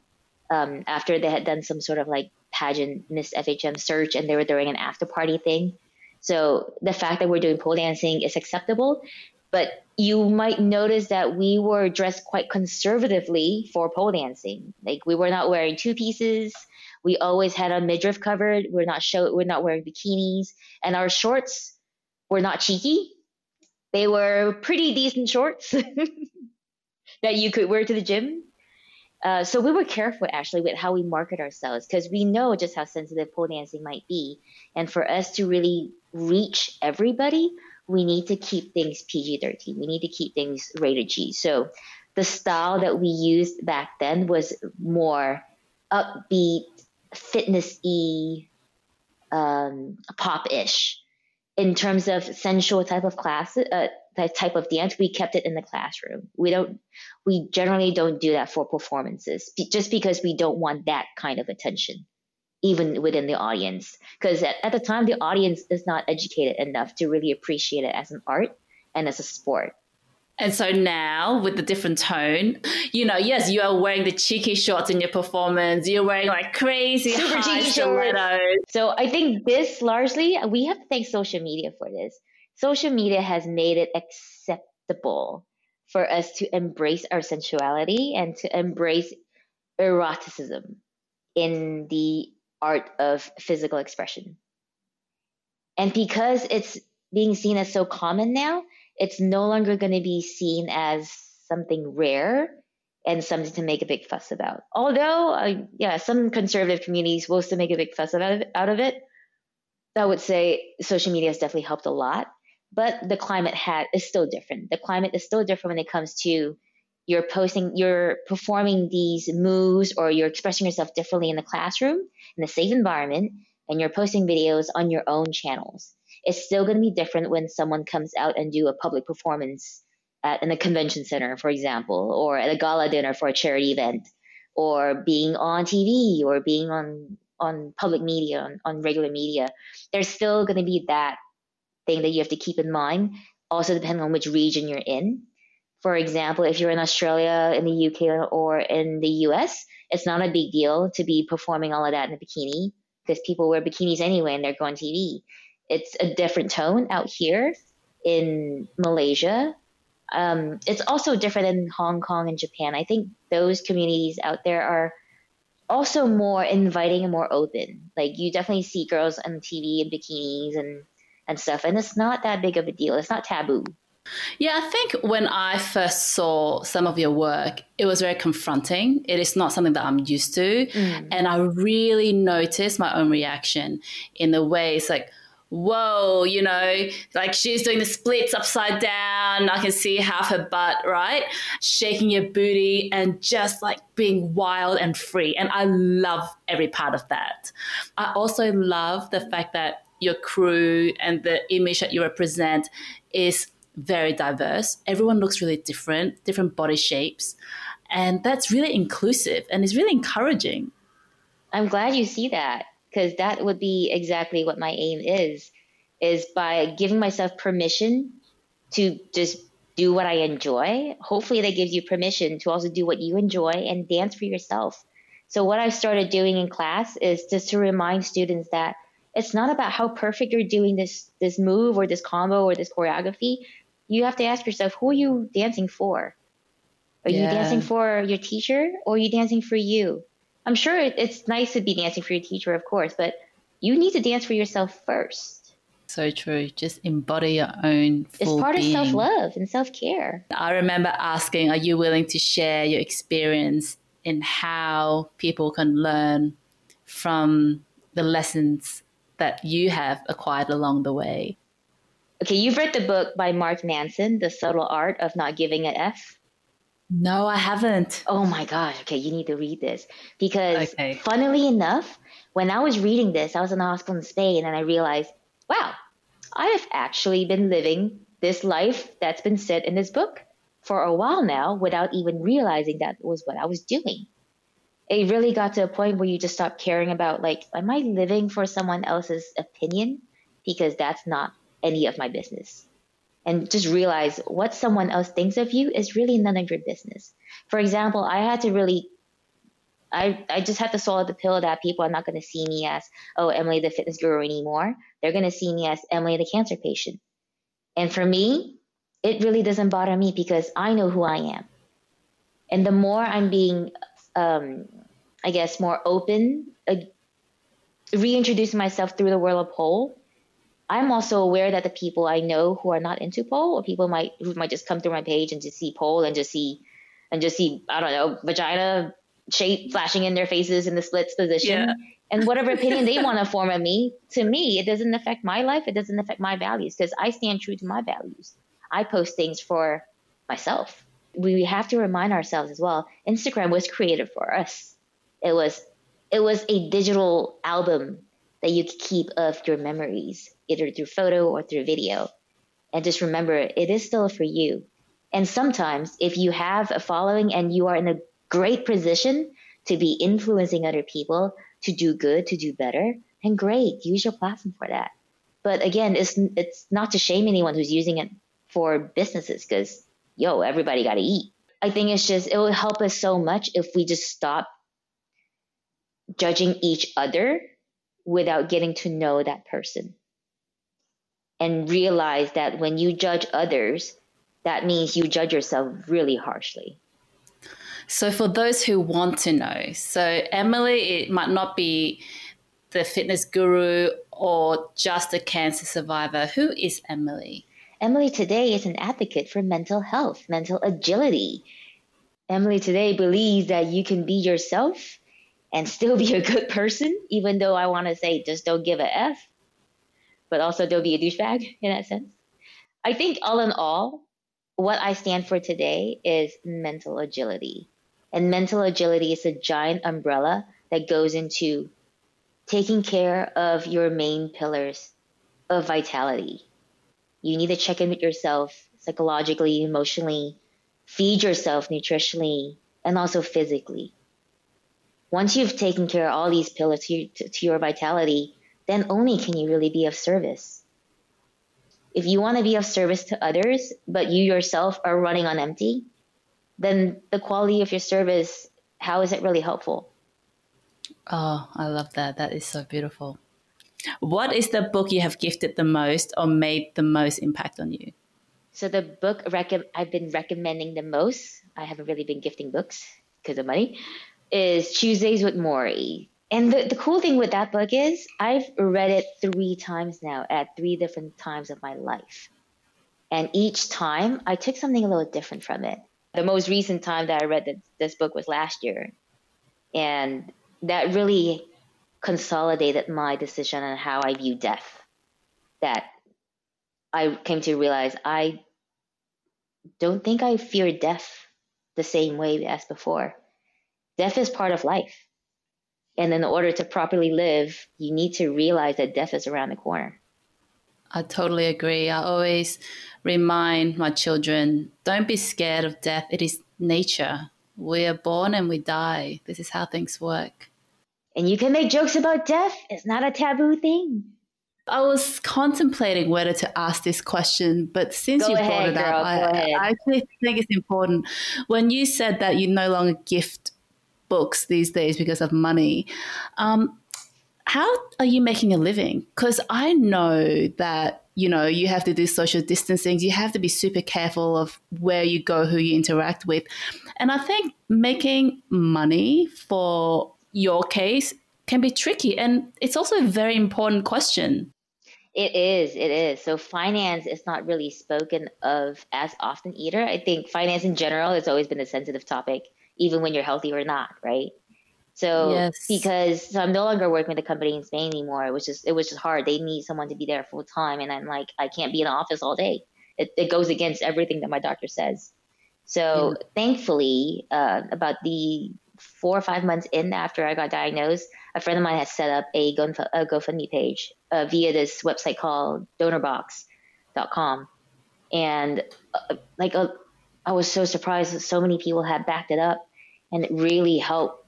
um, after they had done some sort of like pageant Miss FHM search and they were doing an after party thing. So the fact that we're doing pole dancing is acceptable, but you might notice that we were dressed quite conservatively for pole dancing. Like we were not wearing two pieces. We always had our midriff covered. We're not show we're not wearing bikinis, and our shorts were not cheeky. They were pretty decent shorts that you could wear to the gym. Uh, so we were careful actually with how we market ourselves because we know just how sensitive pole dancing might be, and for us to really reach everybody, we need to keep things PG 13. We need to keep things rated G. So the style that we used back then was more upbeat, fitness y, um, pop ish. In terms of sensual type of class, uh, type of dance, we kept it in the classroom. We don't, we generally don't do that for performances, just because we don't want that kind of attention even within the audience. Because at, at the time, the audience is not educated enough to really appreciate it as an art and as a sport. And so now, with the different tone, you know, yes, you are wearing the cheeky shorts in your performance. You're wearing like crazy Super high stilettos. So I think this largely, we have to thank social media for this. Social media has made it acceptable for us to embrace our sensuality and to embrace eroticism in the art of physical expression. And because it's being seen as so common now, it's no longer going to be seen as something rare and something to make a big fuss about. Although, uh, yeah, some conservative communities will still make a big fuss out of, it, out of it. I would say social media has definitely helped a lot, but the climate had is still different. The climate is still different when it comes to you're posting, you're performing these moves or you're expressing yourself differently in the classroom in a safe environment and you're posting videos on your own channels. It's still going to be different when someone comes out and do a public performance at in a convention center, for example, or at a gala dinner for a charity event, or being on TV or being on on public media, on, on regular media. There's still going to be that thing that you have to keep in mind. Also, depending on which region you're in for example, if you're in Australia, in the UK, or in the US, it's not a big deal to be performing all of that in a bikini because people wear bikinis anyway and they're going TV. It's a different tone out here in Malaysia. Um, it's also different in Hong Kong and Japan. I think those communities out there are also more inviting and more open. Like you definitely see girls on TV in bikinis and and stuff, and it's not that big of a deal. It's not taboo. Yeah, I think when I first saw some of your work, it was very confronting. It is not something that I'm used to. Mm. And I really noticed my own reaction in the ways like, whoa, you know, like she's doing the splits upside down. I can see half her butt, right? Shaking your booty and just like being wild and free. And I love every part of that. I also love the fact that your crew and the image that you represent is very diverse. Everyone looks really different, different body shapes. And that's really inclusive and is really encouraging. I'm glad you see that because that would be exactly what my aim is is by giving myself permission to just do what I enjoy. Hopefully that gives you permission to also do what you enjoy and dance for yourself. So what I've started doing in class is just to remind students that it's not about how perfect you're doing this this move or this combo or this choreography you have to ask yourself, who are you dancing for? Are yeah. you dancing for your teacher or are you dancing for you? I'm sure it's nice to be dancing for your teacher, of course, but you need to dance for yourself first. So true. Just embody your own. it's part being. of self love and self care. I remember asking, Are you willing to share your experience in how people can learn from the lessons that you have acquired along the way? Okay, you've read the book by Mark Manson, The Subtle Art of Not Giving an F. No, I haven't. Oh my gosh. Okay, you need to read this. Because okay. funnily enough, when I was reading this, I was in the hospital in Spain and I realized, wow, I have actually been living this life that's been said in this book for a while now without even realizing that was what I was doing. It really got to a point where you just stop caring about, like, am I living for someone else's opinion? Because that's not any of my business. And just realize what someone else thinks of you is really none of your business. For example, I had to really I, I just had to swallow the pill that people are not going to see me as, oh, Emily the fitness guru anymore. They're going to see me as Emily the cancer patient. And for me, it really doesn't bother me because I know who I am. And the more I'm being, um, I guess, more open, uh, reintroducing myself through the world of pole, I'm also aware that the people I know who are not into pole, or people might who might just come through my page and just see pole and just see and just see I don't know vagina shape flashing in their faces in the splits position. Yeah. And whatever opinion they want to form of me, to me, it doesn't affect my life. It doesn't affect my values because I stand true to my values. I post things for myself. We have to remind ourselves as well. Instagram was created for us. It was it was a digital album that you keep of your memories, either through photo or through video. And just remember, it is still for you. And sometimes, if you have a following and you are in a great position to be influencing other people to do good, to do better, then great, use your platform for that. But again, it's it's not to shame anyone who's using it for businesses because yo, everybody got to eat. I think it's just it will help us so much if we just stop judging each other without getting to know that person and realize that when you judge others, that means you judge yourself really harshly. So, for those who want to know, so Emily, it might not be the fitness guru or just a cancer survivor. Who is Emily? Emily today is an advocate for mental health, mental agility. Emily today believes that you can be yourself and still be a good person, even though I want to say just don't give a F, but also don't be a douchebag in that sense. I think all in all, what I stand for today is mental agility. And mental agility is a giant umbrella that goes into taking care of your main pillars of vitality. You need to check in with yourself psychologically, emotionally, feed yourself nutritionally, and also physically. Once you've taken care of all these pillars to, to, to your vitality, then only can you really be of service. If you want to be of service to others, but you yourself are running on empty, then the quality of your service, how is it really helpful? Oh, I love that. That is so beautiful. What is the book you have gifted the most or made the most impact on you? So the book rec- I've been recommending the most, I haven't really been gifting books because of money, is Tuesdays with Morrie. And the, the cool thing with that book is I've read it three times now at three different times of my life. And each time I took something a little different from it the most recent time that I read this, this book was last year. And that really consolidated my decision on how I view death. That I came to realize I don't think I fear death the same way as before. Death is part of life. And in order to properly live, you need to realize that death is around the corner. I totally agree. I always remind my children don't be scared of death. It is nature. We are born and we die. This is how things work. And you can make jokes about death, it's not a taboo thing. I was contemplating whether to ask this question, but since Go you ahead, brought it girl, up, I, I actually think it's important. When you said that you no longer gift books these days because of money, um, how are you making a living? Because I know that you know you have to do social distancing. You have to be super careful of where you go, who you interact with, and I think making money for your case can be tricky, and it's also a very important question. It is. It is. So finance is not really spoken of as often either. I think finance in general has always been a sensitive topic, even when you're healthy or not, right? So yes. because so I'm no longer working with a company in Spain anymore, it was just it was just hard. They need someone to be there full time, and I'm like I can't be in the office all day. It, it goes against everything that my doctor says. So yeah. thankfully, uh, about the four or five months in after I got diagnosed, a friend of mine had set up a, GoFundMe, a GoFundMe page uh, via this website called DonorBox.com, and uh, like uh, I was so surprised that so many people had backed it up, and it really helped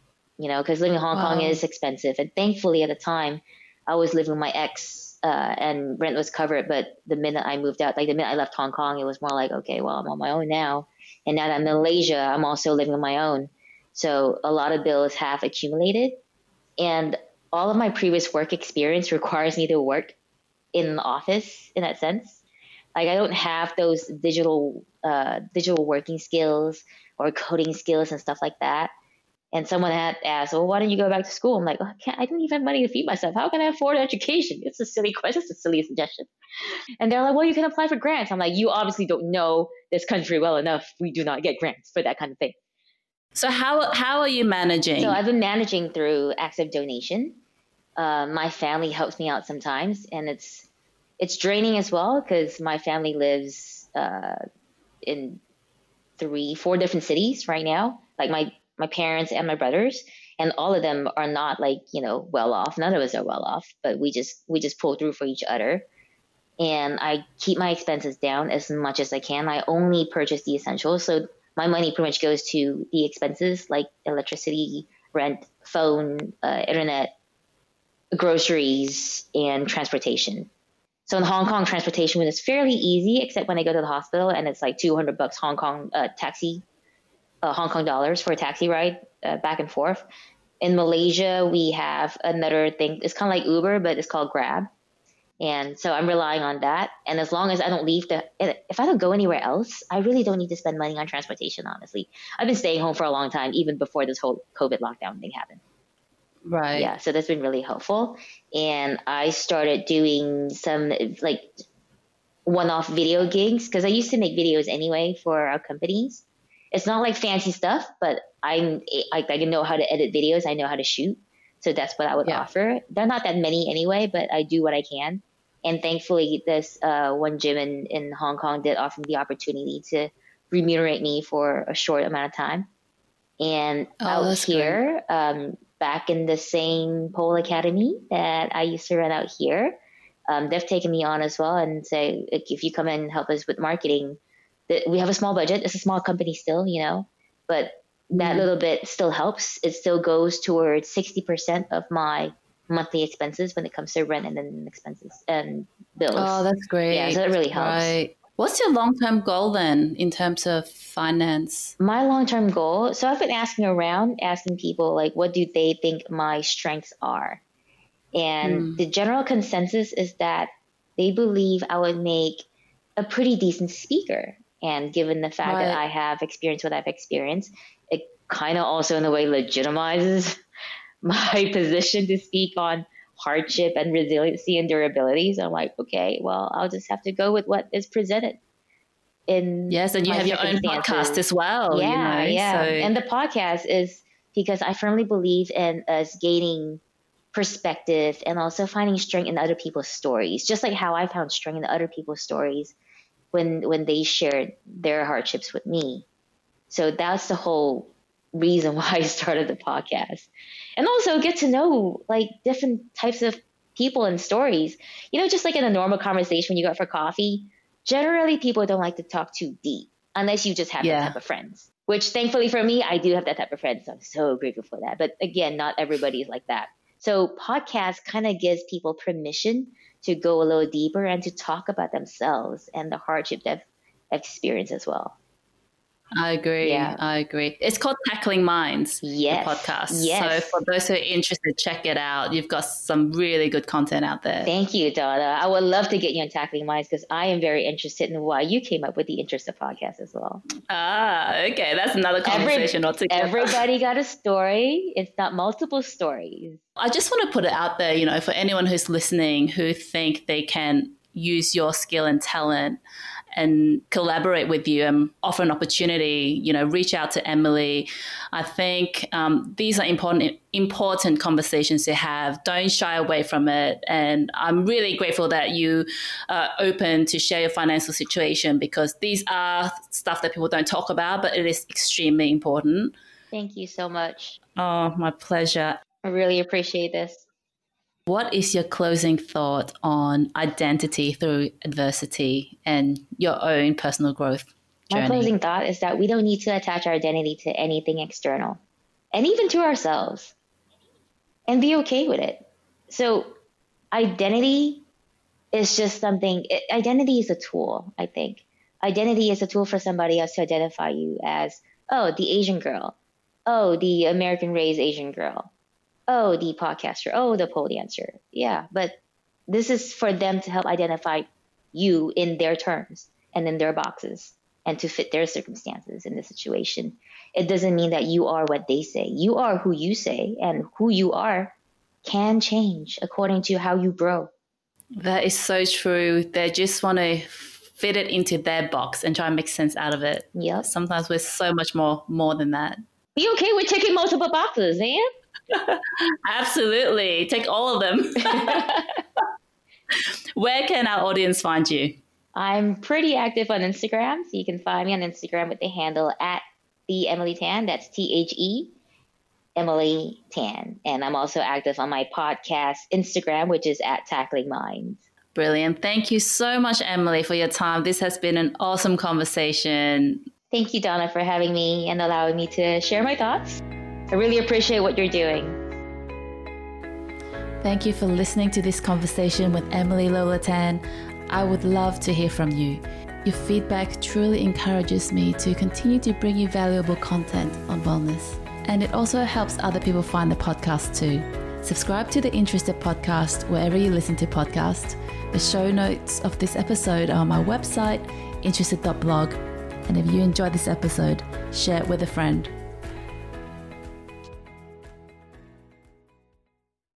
you know, because living in Hong wow. Kong is expensive. And thankfully, at the time, I was living with my ex, uh, and rent was covered. But the minute I moved out, like the minute I left Hong Kong, it was more like, okay, well, I'm on my own now. And now that I'm in Malaysia, I'm also living on my own. So a lot of bills have accumulated. And all of my previous work experience requires me to work in the office in that sense. Like I don't have those digital uh, digital working skills or coding skills and stuff like that. And someone had asked, "Well, why don't you go back to school?" I'm like, oh, I, I don't even have money to feed myself. How can I afford education? It's a silly question. It's a silly suggestion. And they're like, "Well, you can apply for grants." I'm like, "You obviously don't know this country well enough. We do not get grants for that kind of thing." So how how are you managing? So I've been managing through active donation. Uh, my family helps me out sometimes, and it's it's draining as well because my family lives uh, in three, four different cities right now. Like my my parents and my brothers and all of them are not like you know well off. None of us are well off but we just we just pull through for each other. And i keep my expenses down as much as i can. I only purchase the essentials. So my money pretty much goes to the expenses like electricity rent phone uh, internet groceries and transportation so in hong kong transportation is fairly easy except when i go to the hospital and it's like 200 bucks hong kong uh, taxi uh, Hong Kong dollars for a taxi ride uh, back and forth. In Malaysia, we have another thing. It's kind of like Uber, but it's called Grab. And so I'm relying on that. And as long as I don't leave the, if I don't go anywhere else, I really don't need to spend money on transportation, honestly. I've been staying home for a long time, even before this whole COVID lockdown thing happened. Right. Yeah. So that's been really helpful. And I started doing some like one off video gigs because I used to make videos anyway for our companies it's not like fancy stuff, but I'm I, I know how to edit videos. I know how to shoot. So that's what I would yeah. offer. They're not that many anyway, but I do what I can. And thankfully, this uh, one gym in, in Hong Kong did offer me the opportunity to remunerate me for a short amount of time. And oh, out here, um, back in the same pole academy that I used to run out here, um, they've taken me on as well and say, if you come and help us with marketing, we have a small budget. It's a small company still, you know, but that mm. little bit still helps. It still goes towards 60% of my monthly expenses when it comes to rent and then expenses and bills. Oh, that's great. Yeah, so that really helps. Right. What's your long term goal then in terms of finance? My long term goal. So I've been asking around, asking people like, what do they think my strengths are? And mm. the general consensus is that they believe I would make a pretty decent speaker. And given the fact right. that I have experienced what I've experienced, it kind of also in a way legitimizes my position to speak on hardship and resiliency and durability. So I'm like, okay, well, I'll just have to go with what is presented. In yes, and you have your own podcast as well. Yeah, you know, yeah. So. And the podcast is because I firmly believe in us gaining perspective and also finding strength in other people's stories, just like how I found strength in other people's stories when when they shared their hardships with me. So that's the whole reason why I started the podcast. And also get to know like different types of people and stories. You know, just like in a normal conversation when you go out for coffee, generally people don't like to talk too deep unless you just have yeah. that type of friends. Which thankfully for me, I do have that type of friends. So I'm so grateful for that. But again, not everybody is like that. So podcast kind of gives people permission to go a little deeper and to talk about themselves and the hardship they've experienced as well. I agree. Yeah. I agree. It's called Tackling Minds, yes. the podcast. Yes. So for those who are interested, check it out. You've got some really good content out there. Thank you, Donna. I would love to get you on Tackling Minds because I am very interested in why you came up with the Interest of Podcast as well. Ah, okay. That's another conversation Every, altogether. Everybody got a story. It's not multiple stories. I just want to put it out there, you know, for anyone who's listening who think they can use your skill and talent and collaborate with you and offer an opportunity, you know, reach out to Emily. I think um, these are important important conversations to have. Don't shy away from it. And I'm really grateful that you are open to share your financial situation because these are stuff that people don't talk about, but it is extremely important. Thank you so much. Oh, my pleasure. I really appreciate this. What is your closing thought on identity through adversity and your own personal growth? Journey? My closing thought is that we don't need to attach our identity to anything external and even to ourselves and be okay with it. So, identity is just something, identity is a tool, I think. Identity is a tool for somebody else to identify you as, oh, the Asian girl, Oh, the American raised Asian girl. Oh, the podcaster. Oh, the pole dancer. Yeah, but this is for them to help identify you in their terms and in their boxes and to fit their circumstances in the situation. It doesn't mean that you are what they say. You are who you say, and who you are can change according to how you grow. That is so true. They just want to fit it into their box and try and make sense out of it. Yeah. Sometimes we're so much more more than that. Be okay with ticking multiple boxes, man. Absolutely. Take all of them. Where can our audience find you? I'm pretty active on Instagram, so you can find me on Instagram with the handle at the Emily Tan. That's T H E Emily Tan. And I'm also active on my podcast Instagram, which is at Tackling Minds. Brilliant. Thank you so much, Emily, for your time. This has been an awesome conversation. Thank you, Donna, for having me and allowing me to share my thoughts. I really appreciate what you're doing. Thank you for listening to this conversation with Emily Lola Tan. I would love to hear from you. Your feedback truly encourages me to continue to bring you valuable content on wellness. And it also helps other people find the podcast too. Subscribe to the Interested Podcast wherever you listen to podcasts. The show notes of this episode are on my website, interested.blog. And if you enjoyed this episode, share it with a friend.